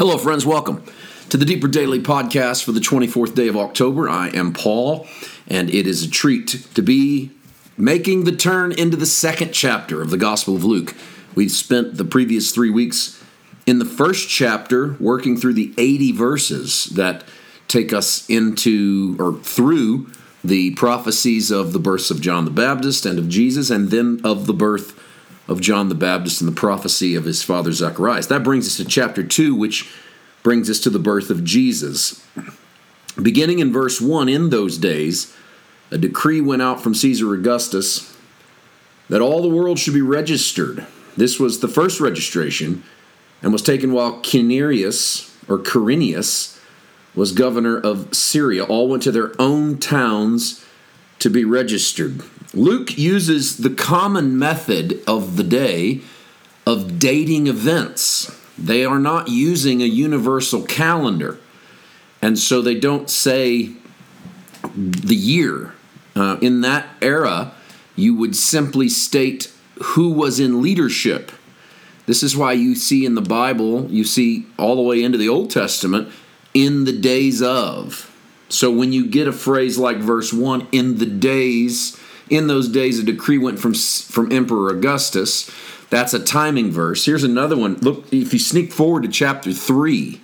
Hello, friends. Welcome to the Deeper Daily podcast for the 24th day of October. I am Paul, and it is a treat to be making the turn into the second chapter of the Gospel of Luke. We've spent the previous three weeks in the first chapter working through the 80 verses that take us into or through the prophecies of the births of John the Baptist and of Jesus, and then of the birth of John the Baptist and the prophecy of his father Zacharias. That brings us to chapter 2, which brings us to the birth of Jesus. Beginning in verse 1, in those days, a decree went out from Caesar Augustus that all the world should be registered. This was the first registration and was taken while Quirinius or Quirinius was governor of Syria. All went to their own towns to be registered. Luke uses the common method of the day of dating events. They are not using a universal calendar. And so they don't say the year. Uh, in that era, you would simply state who was in leadership. This is why you see in the Bible, you see all the way into the Old Testament, in the days of. So when you get a phrase like verse 1, in the days, in those days a decree went from from Emperor Augustus. That's a timing verse. Here's another one. Look, if you sneak forward to chapter 3,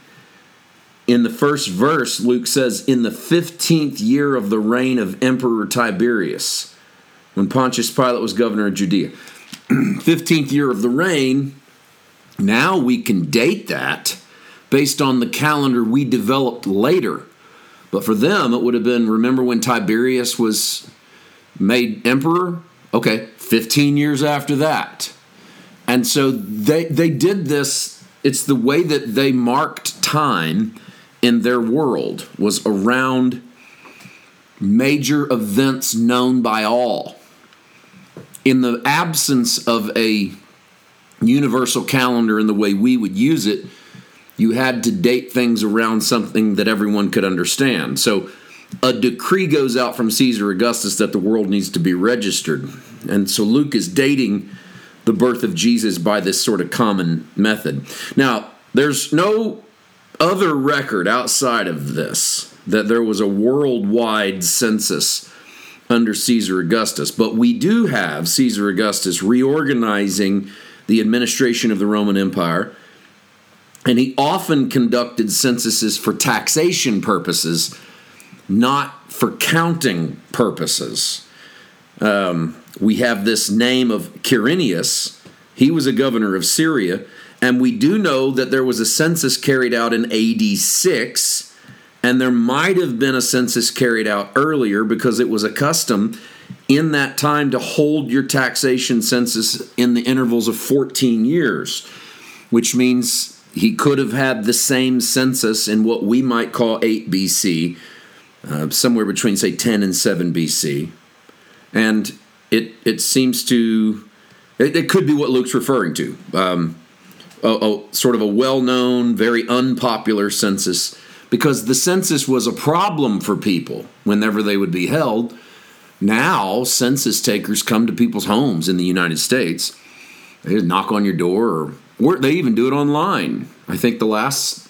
in the first verse, Luke says, In the 15th year of the reign of Emperor Tiberius, when Pontius Pilate was governor of Judea. 15th year of the reign, now we can date that based on the calendar we developed later. But for them, it would have been remember when Tiberius was made emperor? Okay, 15 years after that. And so they they did this it's the way that they marked time in their world was around major events known by all. In the absence of a universal calendar in the way we would use it, you had to date things around something that everyone could understand. So a decree goes out from Caesar Augustus that the world needs to be registered. And so Luke is dating the birth of Jesus by this sort of common method. Now, there's no other record outside of this that there was a worldwide census under Caesar Augustus, but we do have Caesar Augustus reorganizing the administration of the Roman Empire. And he often conducted censuses for taxation purposes not for counting purposes. Um, we have this name of Quirinius. He was a governor of Syria. And we do know that there was a census carried out in AD 6, and there might have been a census carried out earlier because it was a custom in that time to hold your taxation census in the intervals of 14 years, which means he could have had the same census in what we might call 8 BC uh, somewhere between say 10 and 7 BC, and it it seems to it, it could be what Luke's referring to. Um, a, a, sort of a well-known, very unpopular census, because the census was a problem for people whenever they would be held. Now, census takers come to people's homes in the United States. They knock on your door, or, or they even do it online. I think the last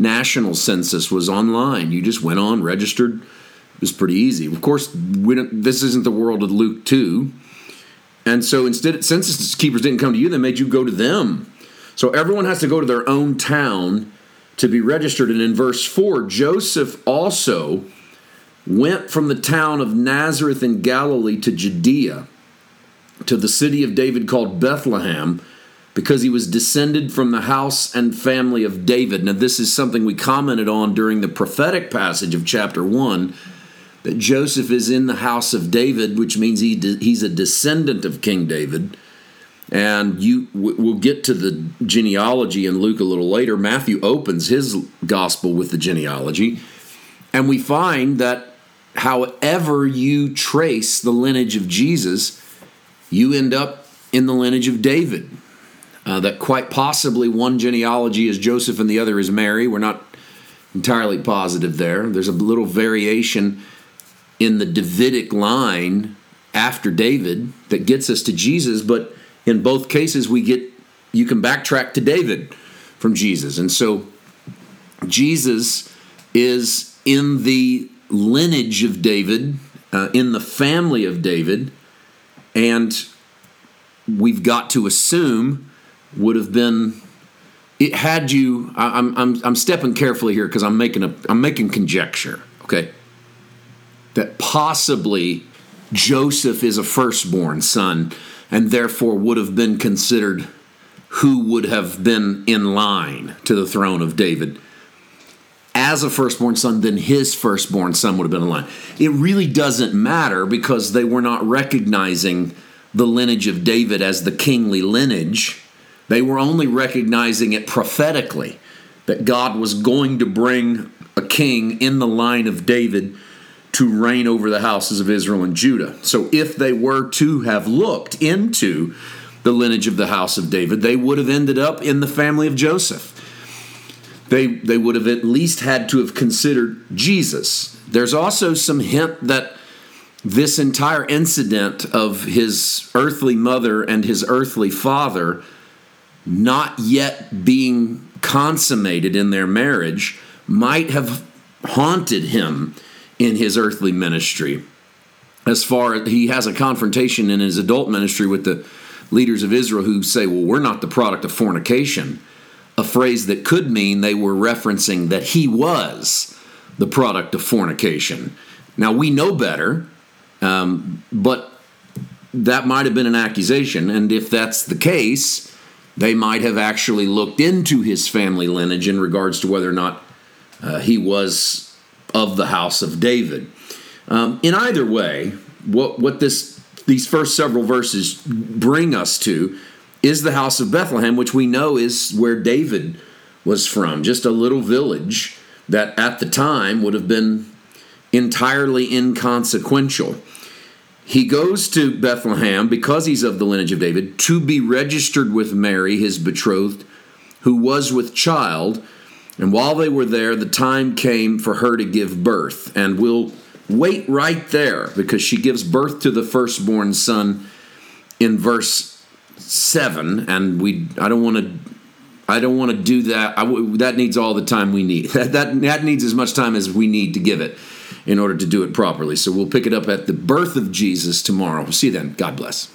national census was online. You just went on, registered. It was pretty easy. Of course, this isn't the world of Luke 2. And so instead, census keepers didn't come to you, they made you go to them. So everyone has to go to their own town to be registered. And in verse 4, Joseph also went from the town of Nazareth in Galilee to Judea, to the city of David called Bethlehem because he was descended from the house and family of David. Now, this is something we commented on during the prophetic passage of chapter 1 that Joseph is in the house of David, which means he he's a descendant of King David. And you we'll get to the genealogy in Luke a little later. Matthew opens his gospel with the genealogy, and we find that however you trace the lineage of Jesus, you end up in the lineage of David uh, that quite possibly one genealogy is Joseph and the other is Mary. We're not entirely positive there. There's a little variation in the Davidic line after David that gets us to Jesus, but in both cases we get you can backtrack to David from Jesus. And so Jesus is in the lineage of David, uh, in the family of David, and we've got to assume would have been it had you I, I'm, I'm, I'm stepping carefully here because i'm making a i'm making conjecture okay that possibly joseph is a firstborn son and therefore would have been considered who would have been in line to the throne of david as a firstborn son, then his firstborn son would have been in line. It really doesn't matter because they were not recognizing the lineage of David as the kingly lineage. They were only recognizing it prophetically that God was going to bring a king in the line of David to reign over the houses of Israel and Judah. So if they were to have looked into the lineage of the house of David, they would have ended up in the family of Joseph. They, they would have at least had to have considered Jesus. There's also some hint that this entire incident of his earthly mother and his earthly father not yet being consummated in their marriage might have haunted him in his earthly ministry. As far as he has a confrontation in his adult ministry with the leaders of Israel who say, Well, we're not the product of fornication, a phrase that could mean they were referencing that he was the product of fornication. Now, we know better um, but that might have been an accusation, and if that's the case, they might have actually looked into his family lineage in regards to whether or not uh, he was of the house of David. Um, in either way, what what this these first several verses bring us to is the house of Bethlehem, which we know is where David was from, just a little village that at the time would have been entirely inconsequential. He goes to Bethlehem because he's of the lineage of David to be registered with Mary, his betrothed, who was with child. And while they were there, the time came for her to give birth. And we'll wait right there because she gives birth to the firstborn son in verse 7 and we I don't want to I don't want to do that. I, that needs all the time we need. That, that, that needs as much time as we need to give it in order to do it properly. So we'll pick it up at the birth of Jesus tomorrow. See you then. God bless.